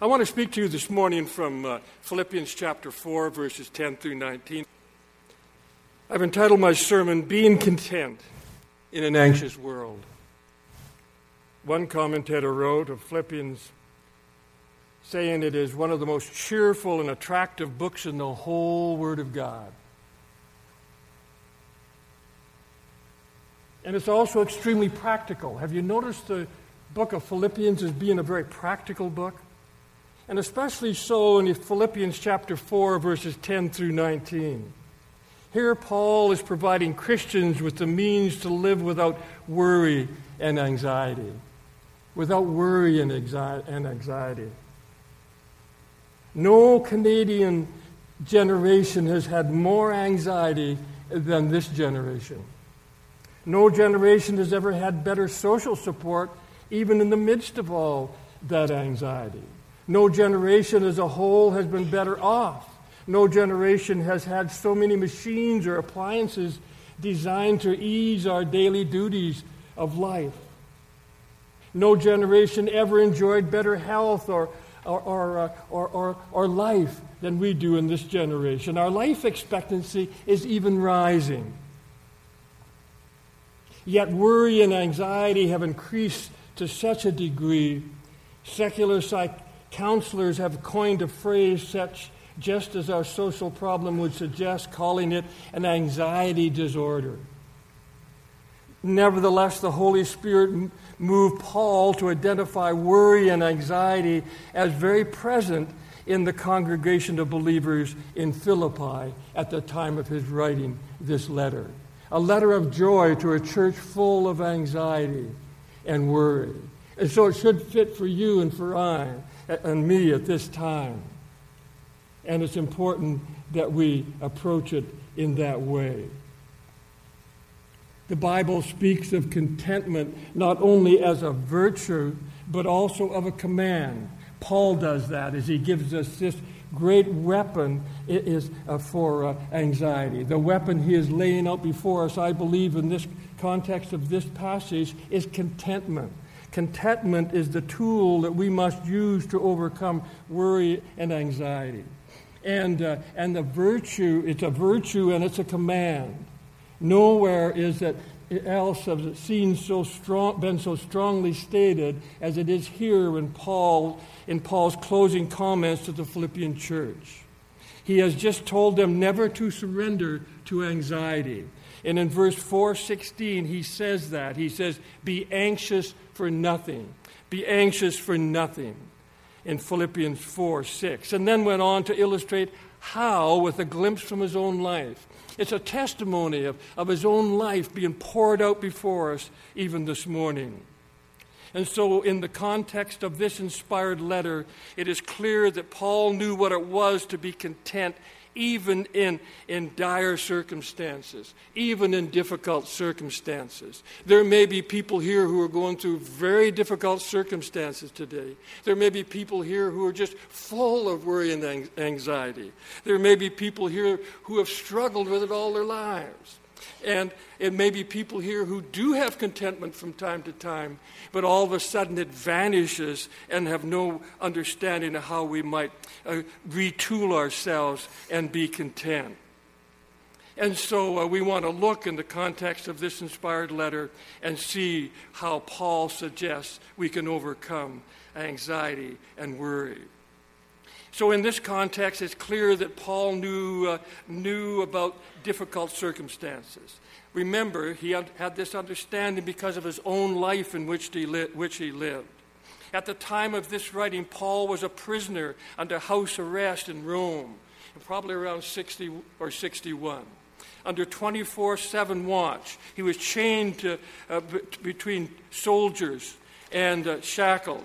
I want to speak to you this morning from uh, Philippians chapter 4, verses 10 through 19. I've entitled my sermon, Being Content in an Anxious World. One commentator wrote of Philippians saying it is one of the most cheerful and attractive books in the whole Word of God. And it's also extremely practical. Have you noticed the book of Philippians as being a very practical book? And especially so in Philippians chapter 4, verses 10 through 19. Here, Paul is providing Christians with the means to live without worry and anxiety. Without worry and anxiety. No Canadian generation has had more anxiety than this generation. No generation has ever had better social support, even in the midst of all that anxiety. No generation as a whole has been better off. No generation has had so many machines or appliances designed to ease our daily duties of life. No generation ever enjoyed better health or, or, or, uh, or, or, life than we do in this generation. Our life expectancy is even rising. Yet worry and anxiety have increased to such a degree, secular psych- Counselors have coined a phrase such just as our social problem would suggest, calling it an anxiety disorder. Nevertheless, the Holy Spirit moved Paul to identify worry and anxiety as very present in the congregation of believers in Philippi at the time of his writing this letter. A letter of joy to a church full of anxiety and worry. And so it should fit for you and for I and me at this time. And it's important that we approach it in that way. The Bible speaks of contentment not only as a virtue, but also of a command. Paul does that as he gives us this great weapon is uh, for uh, anxiety. The weapon he is laying out before us, I believe, in this context of this passage, is contentment. Contentment is the tool that we must use to overcome worry and anxiety. And, uh, and the virtue, it's a virtue and it's a command. Nowhere is it else has it seen so strong, been so strongly stated as it is here in Paul in Paul's closing comments to the Philippian church. He has just told them never to surrender to anxiety. And in verse 416, he says that. He says, Be anxious for nothing. Be anxious for nothing in Philippians 4 6. And then went on to illustrate how, with a glimpse from his own life. It's a testimony of, of his own life being poured out before us even this morning. And so, in the context of this inspired letter, it is clear that Paul knew what it was to be content even in, in dire circumstances, even in difficult circumstances. There may be people here who are going through very difficult circumstances today. There may be people here who are just full of worry and anxiety. There may be people here who have struggled with it all their lives. And it may be people here who do have contentment from time to time, but all of a sudden it vanishes and have no understanding of how we might uh, retool ourselves and be content. And so uh, we want to look in the context of this inspired letter and see how Paul suggests we can overcome anxiety and worry. So, in this context, it's clear that Paul knew, uh, knew about difficult circumstances. Remember, he had, this understanding because of his own life in which he, li- which he lived. At the time of this writing, Paul was a prisoner under house arrest in Rome, probably around 60 or 61. Under 24 7 watch, he was chained to, uh, b- between soldiers and uh, shackled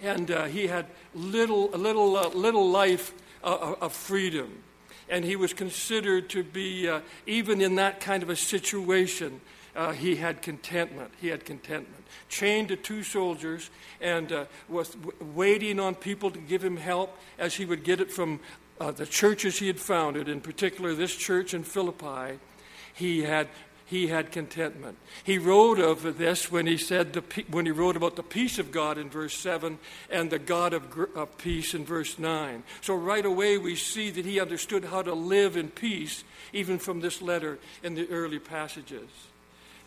and uh, he had little, little, uh, little life uh, uh, of freedom. And he was considered to be, uh, even in that kind of a situation, uh, he had contentment. He had contentment. Chained to two soldiers and was w- waiting on people to give him help as he would get it from the churches he had founded, in particular this church in Philippi. He had he had contentment. He wrote of this when he said the, when he wrote about the peace of God in verse 7 and the God of, of peace in verse 9. So right away we see that he understood how to live in peace even from this letter in the early passages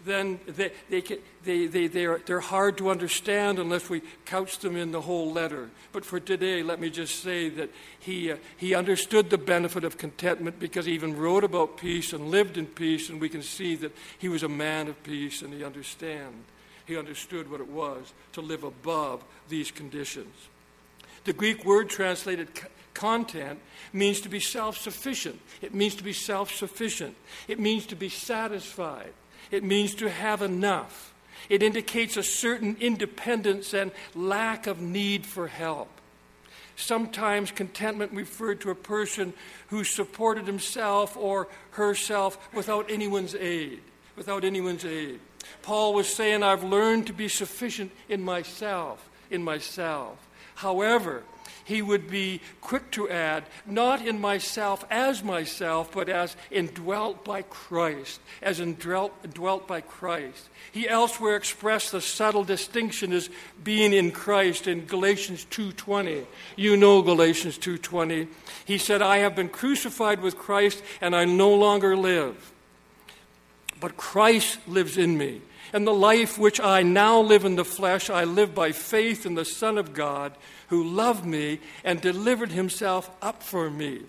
then they, they, they, they, they're, they're hard to understand unless we couch them in the whole letter. But for today, let me just say that he, uh, he understood the benefit of contentment because he even wrote about peace and lived in peace, and we can see that he was a man of peace and he understand. He understood what it was to live above these conditions. The Greek word translated content means to be self sufficient. It means to be self sufficient. It means to be satisfied. It means to have enough. It indicates a certain independence and lack of need for help. Sometimes contentment referred to a person who supported himself or herself without anyone's aid. Without anyone's aid. Paul was saying, I've learned to be sufficient in myself, in myself. However, he would be quick to add, not in myself as myself, but as indwelt by Christ, as indwelt, indwelt by Christ. He elsewhere expressed the subtle distinction as being in Christ in Galatians 2:20. You know Galatians 2:20. He said, "I have been crucified with Christ and I no longer live, but Christ lives in me." And the life which I now live in the flesh, I live by faith in the Son of God who loved me and delivered himself up for me.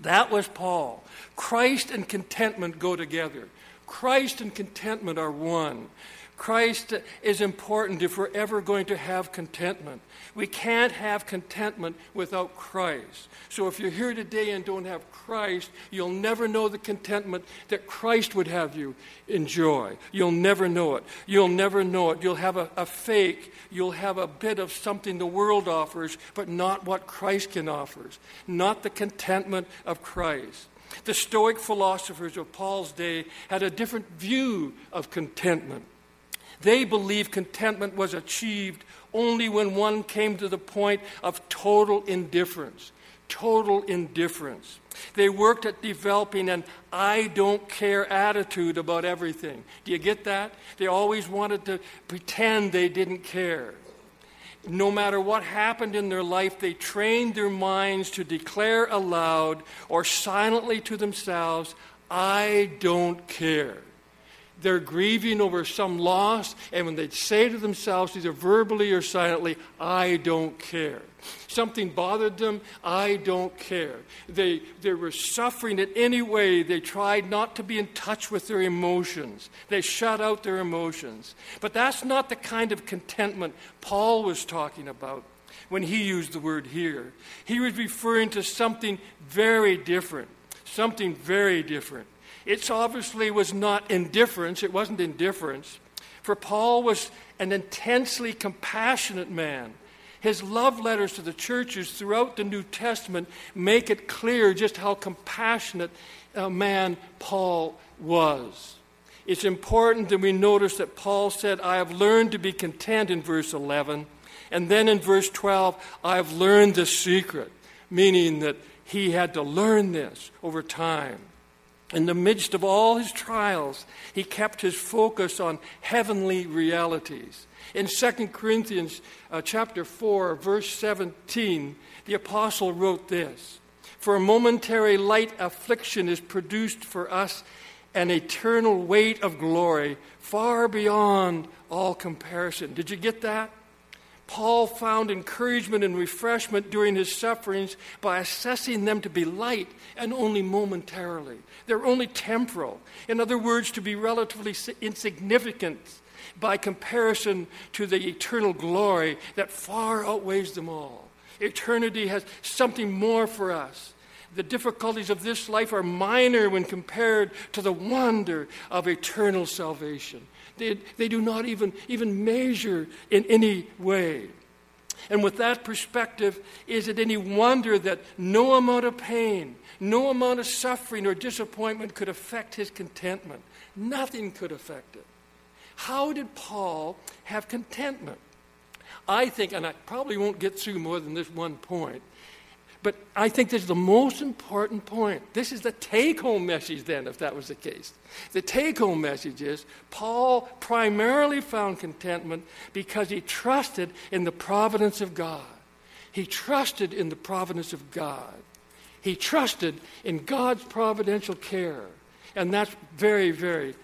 That was Paul. Christ and contentment go together. Christ and contentment are one. Christ is important if we're ever going to have contentment. We can't have contentment without Christ. So if you're here today and don't have Christ, you'll never know the contentment that Christ would have you enjoy. You'll never know it. You'll never know it. You'll have a, a fake, you'll have a bit of something the world offers, but not what Christ can offer. Not the contentment of Christ. The Stoic philosophers of Paul's day had a different view of contentment. They believed contentment was achieved only when one came to the point of total indifference. Total indifference. They worked at developing an I don't care attitude about everything. Do you get that? They always wanted to pretend they didn't care. No matter what happened in their life, they trained their minds to declare aloud or silently to themselves, I don't care they're grieving over some loss, and when they say to themselves, either verbally or silently, I don't care. Something bothered them, I don't care. They, they were suffering in any way. They tried not to be in touch with their emotions. They shut out their emotions. But that's not the kind of contentment Paul was talking about when he used the word here. He was referring to something very different. Something very different. It obviously was not indifference, it wasn't indifference. For Paul was an intensely compassionate man. His love letters to the churches throughout the New Testament make it clear just how compassionate a man Paul was. It's important that we notice that Paul said, I have learned to be content in verse 11. And then in verse 12, I have learned the secret, meaning that he had to learn this over time. In the midst of all his trials, he kept his focus on heavenly realities. In 2 Corinthians uh, chapter 4, verse 17, the apostle wrote this For a momentary light affliction is produced for us an eternal weight of glory far beyond all comparison. Did you get that? Paul found encouragement and refreshment during his sufferings by assessing them to be light and only momentarily. They're only temporal. In other words, to be relatively insignificant by comparison to the eternal glory that far outweighs them all. Eternity has something more for us. The difficulties of this life are minor when compared to the wonder of eternal salvation. They, they do not even, even measure in any way. And with that perspective, is it any wonder that no amount of pain, no amount of suffering or disappointment could affect his contentment? Nothing could affect it. How did Paul have contentment? I think, and I probably won't get through more than this one point, But I think this is the most important point. This is the take home message, then, if that was the case. The take home message is Paul primarily found contentment because he trusted in the providence of God. He trusted in the providence of God. He trusted in God's providential care. And that's very, very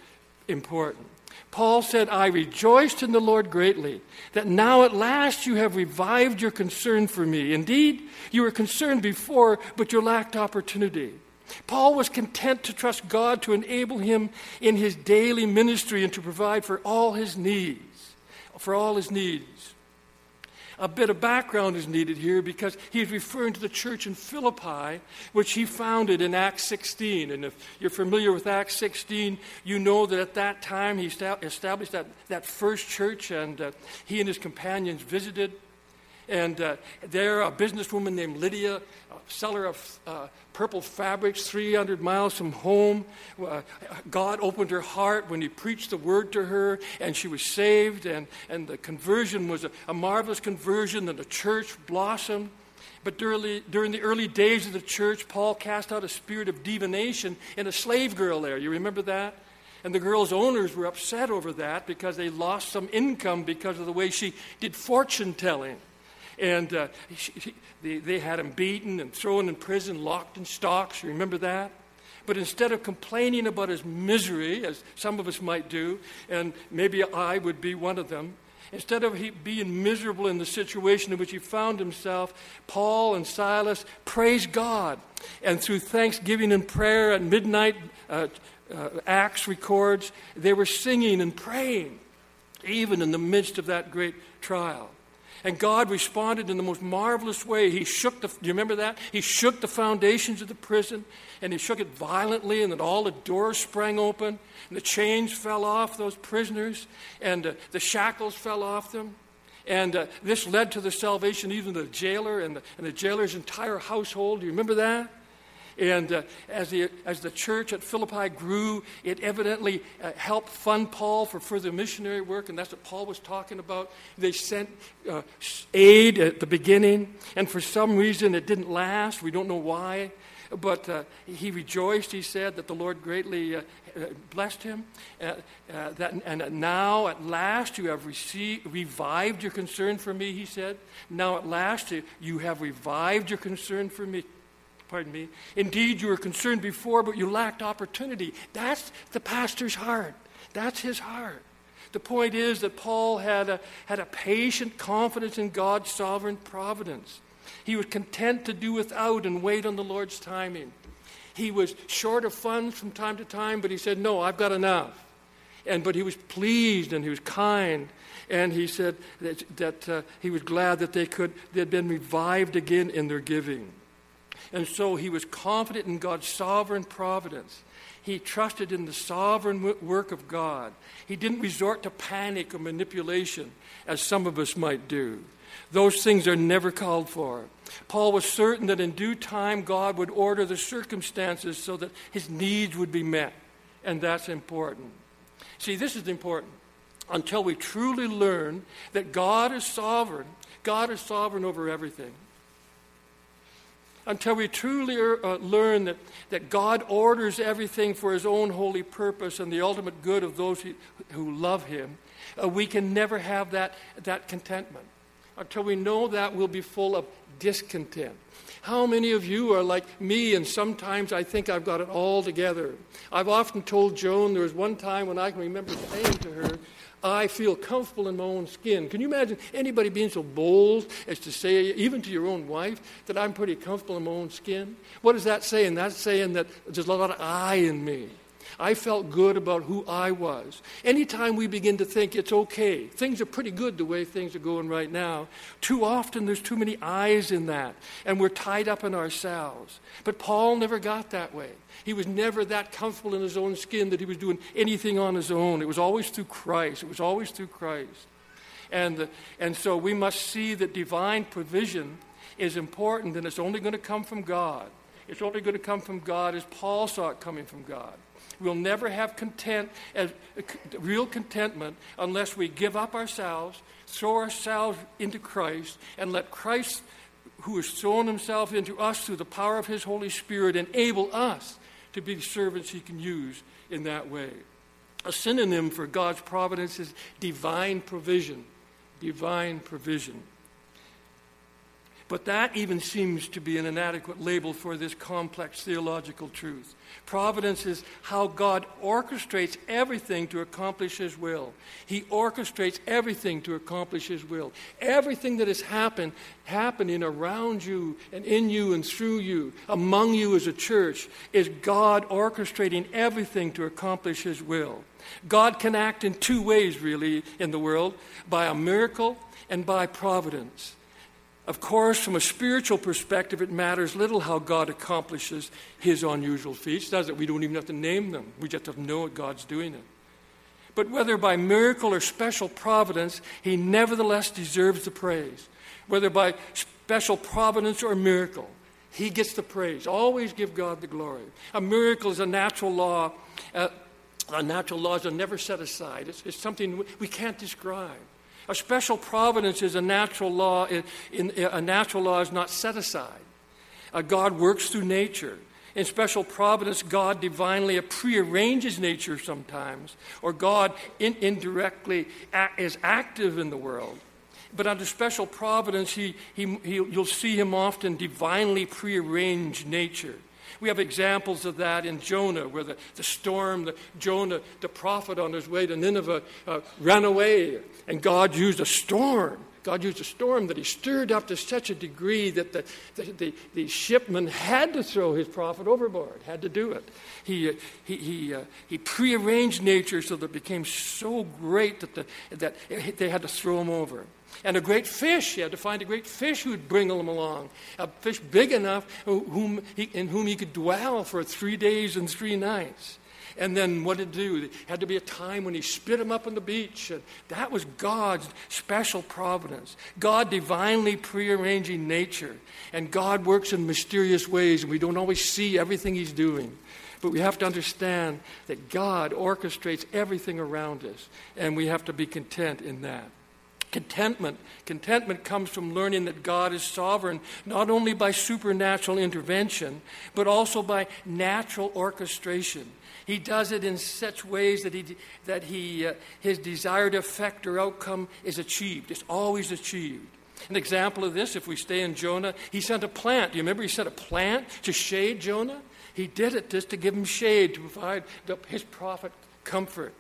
important. Paul said, I rejoiced in the Lord greatly that now at last you have revived your concern for me. Indeed, you were concerned before, but you lacked opportunity. Paul was content to trust God to enable him in his daily ministry and to provide for all his needs. For all his needs. A bit of background is needed here because he's referring to the church in Philippi, which he founded in Acts 16. And if you're familiar with Acts 16, you know that at that time he established that, that first church, and uh, he and his companions visited. And uh, there, a businesswoman named Lydia, a seller of uh, purple fabrics 300 miles from home. Uh, God opened her heart when He preached the word to her, and she was saved. And, and the conversion was a, a marvelous conversion, and the church blossomed. But during, during the early days of the church, Paul cast out a spirit of divination in a slave girl there. You remember that? And the girl's owners were upset over that because they lost some income because of the way she did fortune telling. And uh, they, they had him beaten and thrown in prison, locked in stocks. You remember that? But instead of complaining about his misery, as some of us might do, and maybe I would be one of them, instead of he being miserable in the situation in which he found himself, Paul and Silas praised God. And through thanksgiving and prayer at midnight, uh, uh, Acts records, they were singing and praying, even in the midst of that great trial. And God responded in the most marvelous way. He shook the, do you remember that? He shook the foundations of the prison and he shook it violently, and then all the doors sprang open, and the chains fell off those prisoners, and uh, the shackles fell off them. And uh, this led to the salvation even of the jailer and the, and the jailer's entire household. Do you remember that? And uh, as, the, as the church at Philippi grew, it evidently uh, helped fund Paul for further missionary work, and that's what Paul was talking about. They sent uh, aid at the beginning, and for some reason it didn't last. We don't know why. But uh, he rejoiced, he said, that the Lord greatly uh, uh, blessed him. that, and now, at last, you have received, revived your concern for me, he said. Now, at last, you have revived your concern for me pardon me. Indeed, you were concerned before, but you lacked opportunity. That's the pastor's heart. That's his heart. The point is that Paul had a, had a patient confidence in God's sovereign providence. He was content to do without and wait on the Lord's timing. He was short of funds from time to time, but he said, No, I've got enough. And, but he was pleased and he was kind. And he said that, that uh, he was glad that they could, they had been revived again in their giving. And so he was confident in God's sovereign providence. He trusted in the sovereign work of God. He didn't resort to panic or manipulation as some of us might do. Those things are never called for. Paul was certain that in due time God would order the circumstances so that his needs would be met. And that's important. See, this is important. Until we truly learn that God is sovereign, God is sovereign over everything until we truly uh, learn that, that God orders everything for His own holy purpose and the ultimate good of those who, who love Him, uh, we can never have that, that contentment. Until we know that, we'll be full of discontent. How many of you are like me, and sometimes I think I've got it all together? I've often told Joan there was one time when I can remember saying to her, I feel comfortable in my own skin. Can you imagine anybody being so bold as to say, even to your own wife, that I'm pretty comfortable in my own skin? What is that saying? That's saying that there's a lot of I in me. I felt good about who I was. Anytime we begin to think it's okay, things are pretty good the way things are going right now, too often there's too many eyes in that, and we're tied up in ourselves. But Paul never got that way. He was never that comfortable in his own skin that he was doing anything on his own. It was always through Christ. It was always through Christ. And, and so we must see that divine provision is important and it's only going to come from God. It's only going to come from God as Paul saw it coming from God. We'll never have content, as, real contentment, unless we give up ourselves, throw ourselves into Christ, and let Christ, who has thrown himself into us through the power of his Holy Spirit, enable us to be servants he can use in that way. A synonym for God's providence is divine provision. Divine provision. But that even seems to be an inadequate label for this complex theological truth. Providence is how God orchestrates everything to accomplish His will. He orchestrates everything to accomplish His will. Everything that has happened, happening around you and in you and through you, among you as a church, is God orchestrating everything to accomplish His will. God can act in two ways, really, in the world by a miracle and by providence. Of course, from a spiritual perspective, it matters little how God accomplishes his unusual feats, does it? We don't even have to name them, we just have to know that God's doing it. But whether by miracle or special providence, he nevertheless deserves the praise. Whether by special providence or miracle, he gets the praise. Always give God the glory. A miracle is a natural law. Uh, natural laws are never set aside. It's, it's something we can't describe. A special providence is a natural law. In, in, a natural law is not set aside. Uh, God works through nature. In special providence, God divinely prearranges nature sometimes, or God in, indirectly is active in the world. But under special providence, he, he, he, you'll see him often divinely prearrange nature. We have examples of that in Jonah, where the, the storm, the, Jonah, the prophet on his way to Nineveh, uh, ran away, and God used a storm. God used a storm that he stirred up to such a degree that the, the, the, the shipman had to throw his prophet overboard, had to do it. He, uh, he, he, uh, he prearranged nature so that it became so great that, the, that they had to throw him over. And a great fish, he had to find a great fish who would bring him along. A fish big enough whom he, in whom he could dwell for three days and three nights. And then what did he do? There had to be a time when he spit him up on the beach. And that was God's special providence. God divinely prearranging nature. And God works in mysterious ways, and we don't always see everything he's doing. But we have to understand that God orchestrates everything around us, and we have to be content in that. Contentment. Contentment comes from learning that God is sovereign, not only by supernatural intervention, but also by natural orchestration. He does it in such ways that, he, that he, uh, his desired effect or outcome is achieved. It's always achieved. An example of this, if we stay in Jonah, he sent a plant. Do you remember he sent a plant to shade Jonah? He did it just to give him shade, to provide his prophet comfort.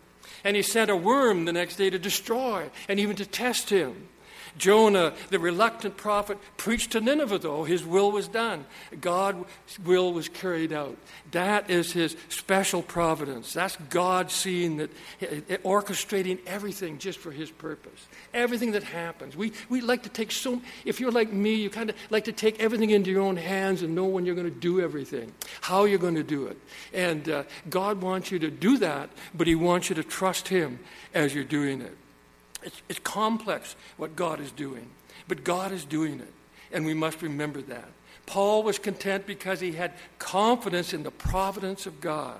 And he sent a worm the next day to destroy and even to test him. Jonah, the reluctant prophet, preached to Nineveh, though. His will was done. God's will was carried out. That is his special providence. That's God seeing that, orchestrating everything just for his purpose. Everything that happens. We, we like to take so, if you're like me, you kind of like to take everything into your own hands and know when you're going to do everything, how you're going to do it. And uh, God wants you to do that, but he wants you to trust him as you're doing it. It's, it's complex what God is doing, but God is doing it, and we must remember that. Paul was content because he had confidence in the providence of God.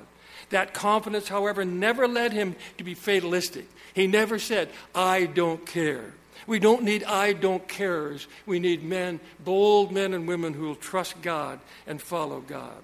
That confidence, however, never led him to be fatalistic. He never said, I don't care. We don't need I don't cares. We need men, bold men and women who will trust God and follow God.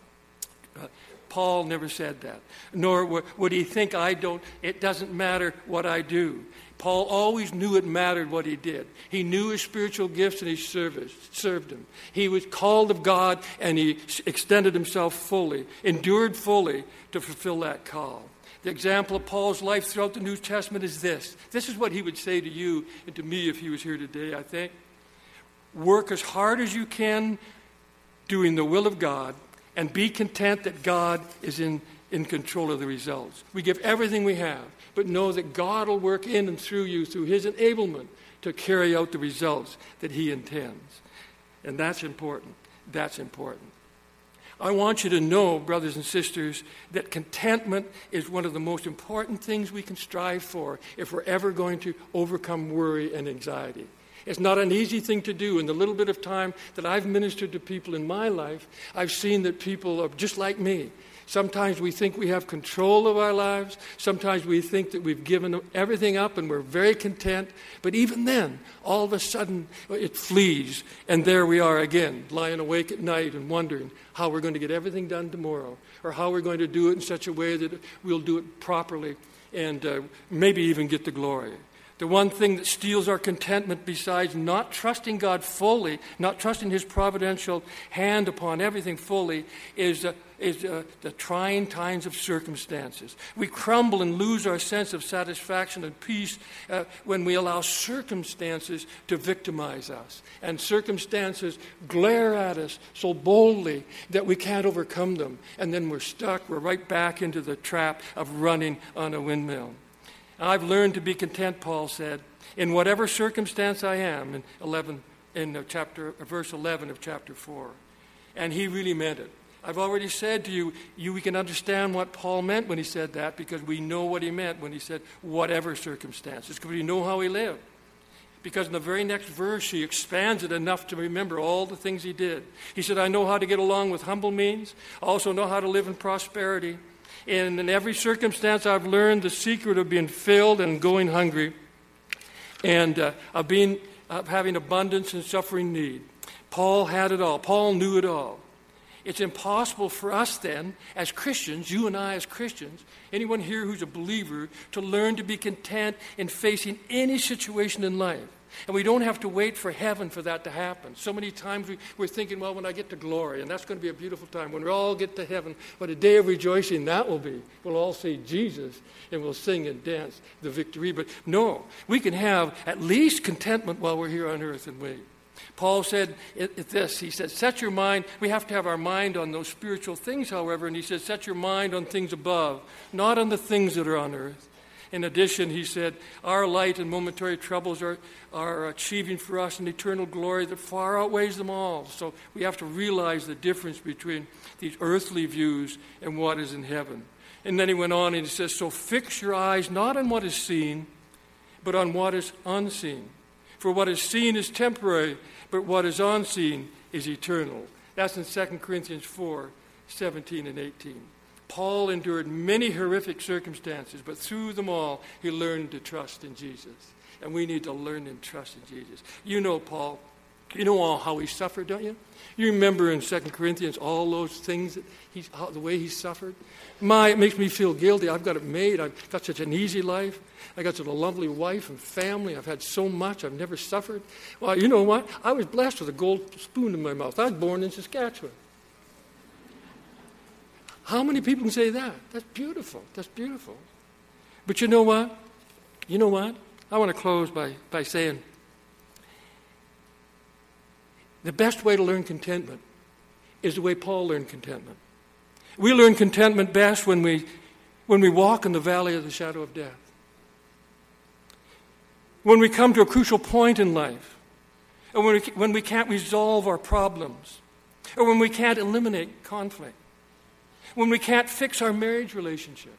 Uh, Paul never said that. Nor would he think I don't, it doesn't matter what I do. Paul always knew it mattered what he did. He knew his spiritual gifts and he service, served him. He was called of God and he extended himself fully, endured fully to fulfill that call. The example of Paul's life throughout the New Testament is this. This is what he would say to you and to me if he was here today, I think. Work as hard as you can doing the will of God and be content that God is in, in control of the results. We give everything we have but know that God will work in and through you through His enablement to carry out the results that He intends. And that's important. That's important. I want you to know, brothers and sisters, that contentment is one of the most important things we can strive for if we're ever going to overcome worry and anxiety. It's not an easy thing to do. In the little bit of time that I've ministered to people in my life, I've seen that people are just like me. Sometimes we think we have control of our lives. Sometimes we think that we've given everything up and we're very content. But even then, all of a sudden, it flees. And there we are again, lying awake at night and wondering how we're going to get everything done tomorrow or how we're going to do it in such a way that we'll do it properly and uh, maybe even get the glory. The one thing that steals our contentment, besides not trusting God fully, not trusting His providential hand upon everything fully, is, uh, is uh, the trying times of circumstances. We crumble and lose our sense of satisfaction and peace uh, when we allow circumstances to victimize us. And circumstances glare at us so boldly that we can't overcome them. And then we're stuck, we're right back into the trap of running on a windmill. I've learned to be content, Paul said, in whatever circumstance I am, in 11, in chapter, verse 11 of chapter 4. And he really meant it. I've already said to you, you, we can understand what Paul meant when he said that because we know what he meant when he said whatever circumstances, because we know how he lived. Because in the very next verse, he expands it enough to remember all the things he did. He said, I know how to get along with humble means, I also know how to live in prosperity. And in every circumstance, I've learned the secret of being filled and going hungry, and uh, of, being, of having abundance and suffering need. Paul had it all. Paul knew it all. It's impossible for us then, as Christians, you and I as Christians, anyone here who's a believer, to learn to be content in facing any situation in life. And we don't have to wait for heaven for that to happen. So many times we, we're thinking, well, when I get to glory, and that's going to be a beautiful time. When we all get to heaven, what a day of rejoicing that will be. We'll all see Jesus and we'll sing and dance the victory. But no, we can have at least contentment while we're here on earth and wait. Paul said this. He said, Set your mind. We have to have our mind on those spiritual things, however. And he said, Set your mind on things above, not on the things that are on earth. In addition, he said, Our light and momentary troubles are, are achieving for us an eternal glory that far outweighs them all. So we have to realize the difference between these earthly views and what is in heaven. And then he went on and he says, So fix your eyes not on what is seen, but on what is unseen. For what is seen is temporary, but what is unseen is eternal. That's in 2 Corinthians 4 17 and 18. Paul endured many horrific circumstances, but through them all, he learned to trust in Jesus. And we need to learn and trust in Jesus. You know Paul. You know all how he suffered, don't you? You remember in 2 Corinthians all those things, that he, how, the way he suffered? My, it makes me feel guilty. I've got it made. I've got such an easy life. I got such a lovely wife and family. I've had so much. I've never suffered. Well, you know what? I was blessed with a gold spoon in my mouth. I was born in Saskatchewan. How many people can say that? That's beautiful. That's beautiful. But you know what? You know what? I want to close by, by saying the best way to learn contentment is the way Paul learned contentment. We learn contentment best when we, when we walk in the valley of the shadow of death. When we come to a crucial point in life, or when we, when we can't resolve our problems, or when we can't eliminate conflict when we can't fix our marriage relationships,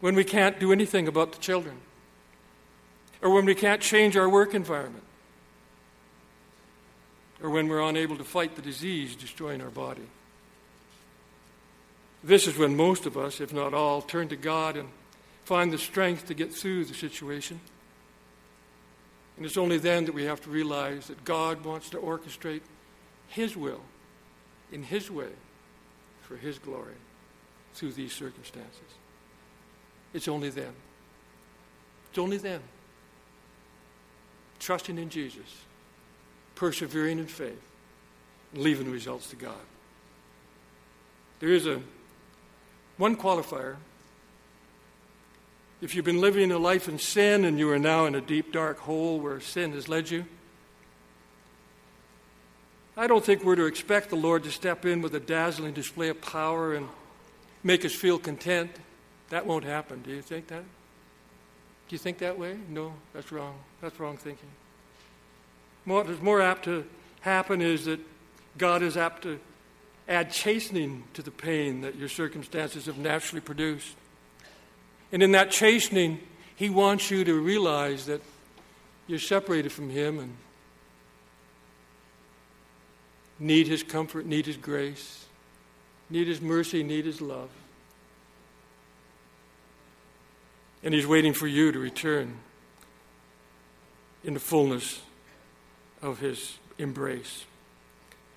when we can't do anything about the children, or when we can't change our work environment, or when we're unable to fight the disease destroying our body. This is when most of us, if not all, turn to God and find the strength to get through the situation. And it's only then that we have to realize that God wants to orchestrate His will in His way for His glory through these circumstances. It's only then. It's only then. Trusting in Jesus, persevering in faith, leaving the results to God. There is a one qualifier. If you've been living a life in sin and you are now in a deep, dark hole where sin has led you, I don't think we're to expect the Lord to step in with a dazzling display of power and make us feel content. That won't happen. Do you think that? Do you think that way? No, that's wrong. That's wrong thinking. What is more apt to happen is that God is apt to add chastening to the pain that your circumstances have naturally produced. And in that chastening, He wants you to realize that you're separated from Him and need His comfort, need His grace, need His mercy, need His love. And He's waiting for you to return in the fullness of His embrace.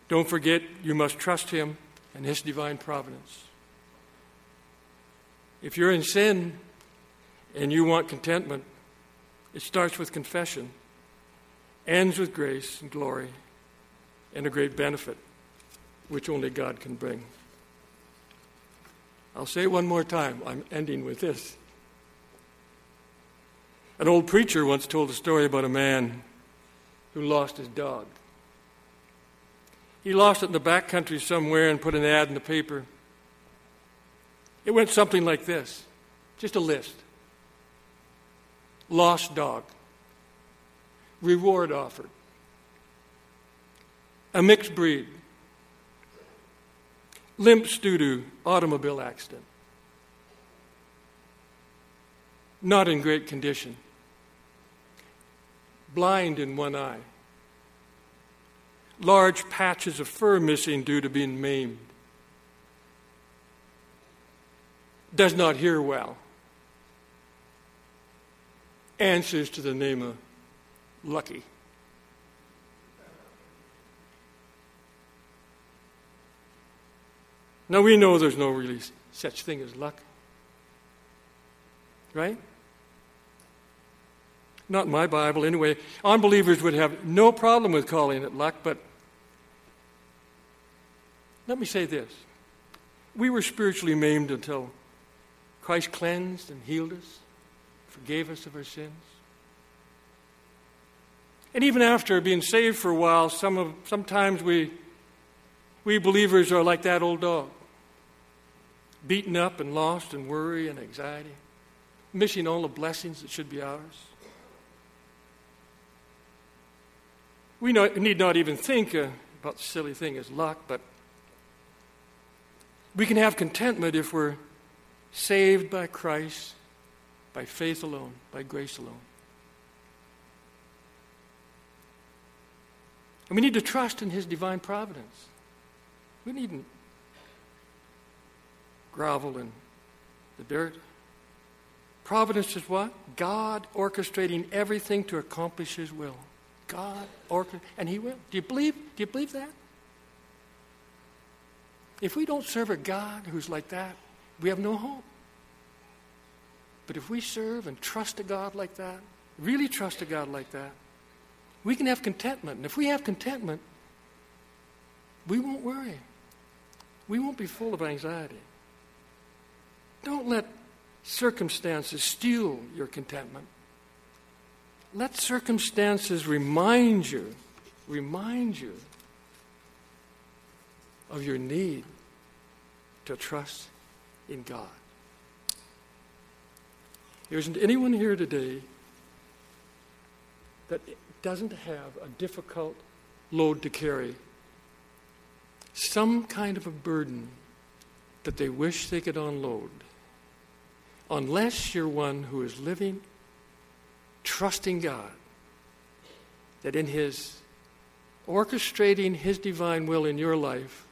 Don't forget, you must trust Him and His divine providence. If you're in sin and you want contentment, it starts with confession, ends with grace and glory, and a great benefit, which only God can bring. I'll say it one more time. I'm ending with this. An old preacher once told a story about a man who lost his dog. He lost it in the back country somewhere and put an ad in the paper. It went something like this just a list lost dog, reward offered, a mixed breed, limps due to automobile accident, not in great condition, blind in one eye, large patches of fur missing due to being maimed, does not hear well, answers to the name of Lucky. Now we know there's no really such thing as luck. Right? Not my Bible, anyway. Unbelievers would have no problem with calling it luck, but let me say this. We were spiritually maimed until Christ cleansed and healed us, forgave us of our sins. And even after being saved for a while, some of, sometimes we, we believers are like that old dog, beaten up and lost in worry and anxiety, missing all the blessings that should be ours. We need not even think uh, about the silly thing as luck, but we can have contentment if we're saved by Christ, by faith alone, by grace alone. And we need to trust in His divine providence. We needn't grovel in the dirt. Providence is what? God orchestrating everything to accomplish His will. God orchestrating, and He will. Do you believe? Do you believe that? If we don't serve a God who's like that, we have no hope. But if we serve and trust a God like that, really trust a God like that, we can have contentment. And if we have contentment, we won't worry. We won't be full of anxiety. Don't let circumstances steal your contentment. Let circumstances remind you, remind you of your need to trust in God. There isn't anyone here today that doesn't have a difficult load to carry, some kind of a burden that they wish they could unload. Unless you're one who is living, trusting God, that in His orchestrating His divine will in your life,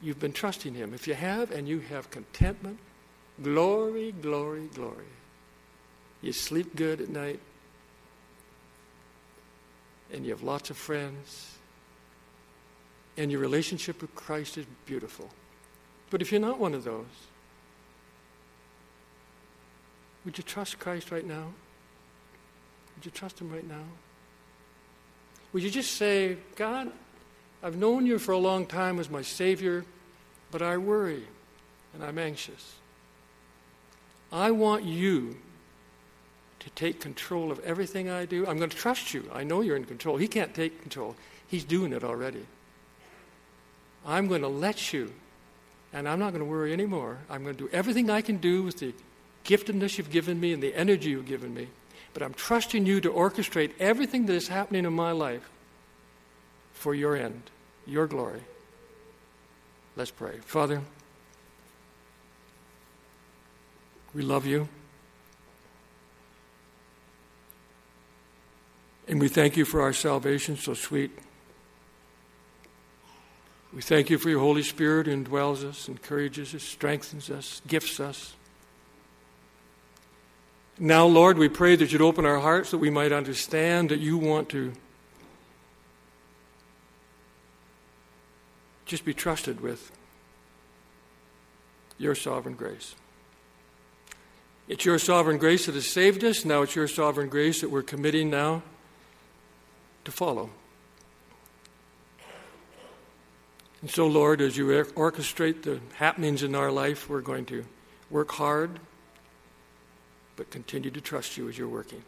you've been trusting Him. If you have and you have contentment, glory, glory, glory. You sleep good at night, and you have lots of friends, and your relationship with Christ is beautiful. But if you're not one of those, would you trust Christ right now? Would you trust Him right now? Would you just say, God, I've known you for a long time as my Savior, but I worry and I'm anxious. I want you to take control of everything I do. I'm going to trust you. I know you're in control. He can't take control, He's doing it already. I'm going to let you, and I'm not going to worry anymore. I'm going to do everything I can do with the giftedness you've given me and the energy you've given me. But I'm trusting you to orchestrate everything that is happening in my life for your end, your glory. Let's pray. Father, we love you. And we thank you for our salvation, so sweet. We thank you for your Holy Spirit who indwells us, encourages us, strengthens us, gifts us. Now, Lord, we pray that you'd open our hearts that we might understand that you want to just be trusted with your sovereign grace. It's your sovereign grace that has saved us. Now it's your sovereign grace that we're committing now to follow. And so, Lord, as you orchestrate the happenings in our life, we're going to work hard, but continue to trust you as you're working.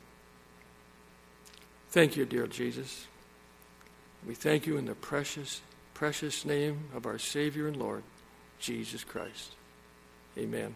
Thank you, dear Jesus. We thank you in the precious, precious name of our Savior and Lord, Jesus Christ. Amen.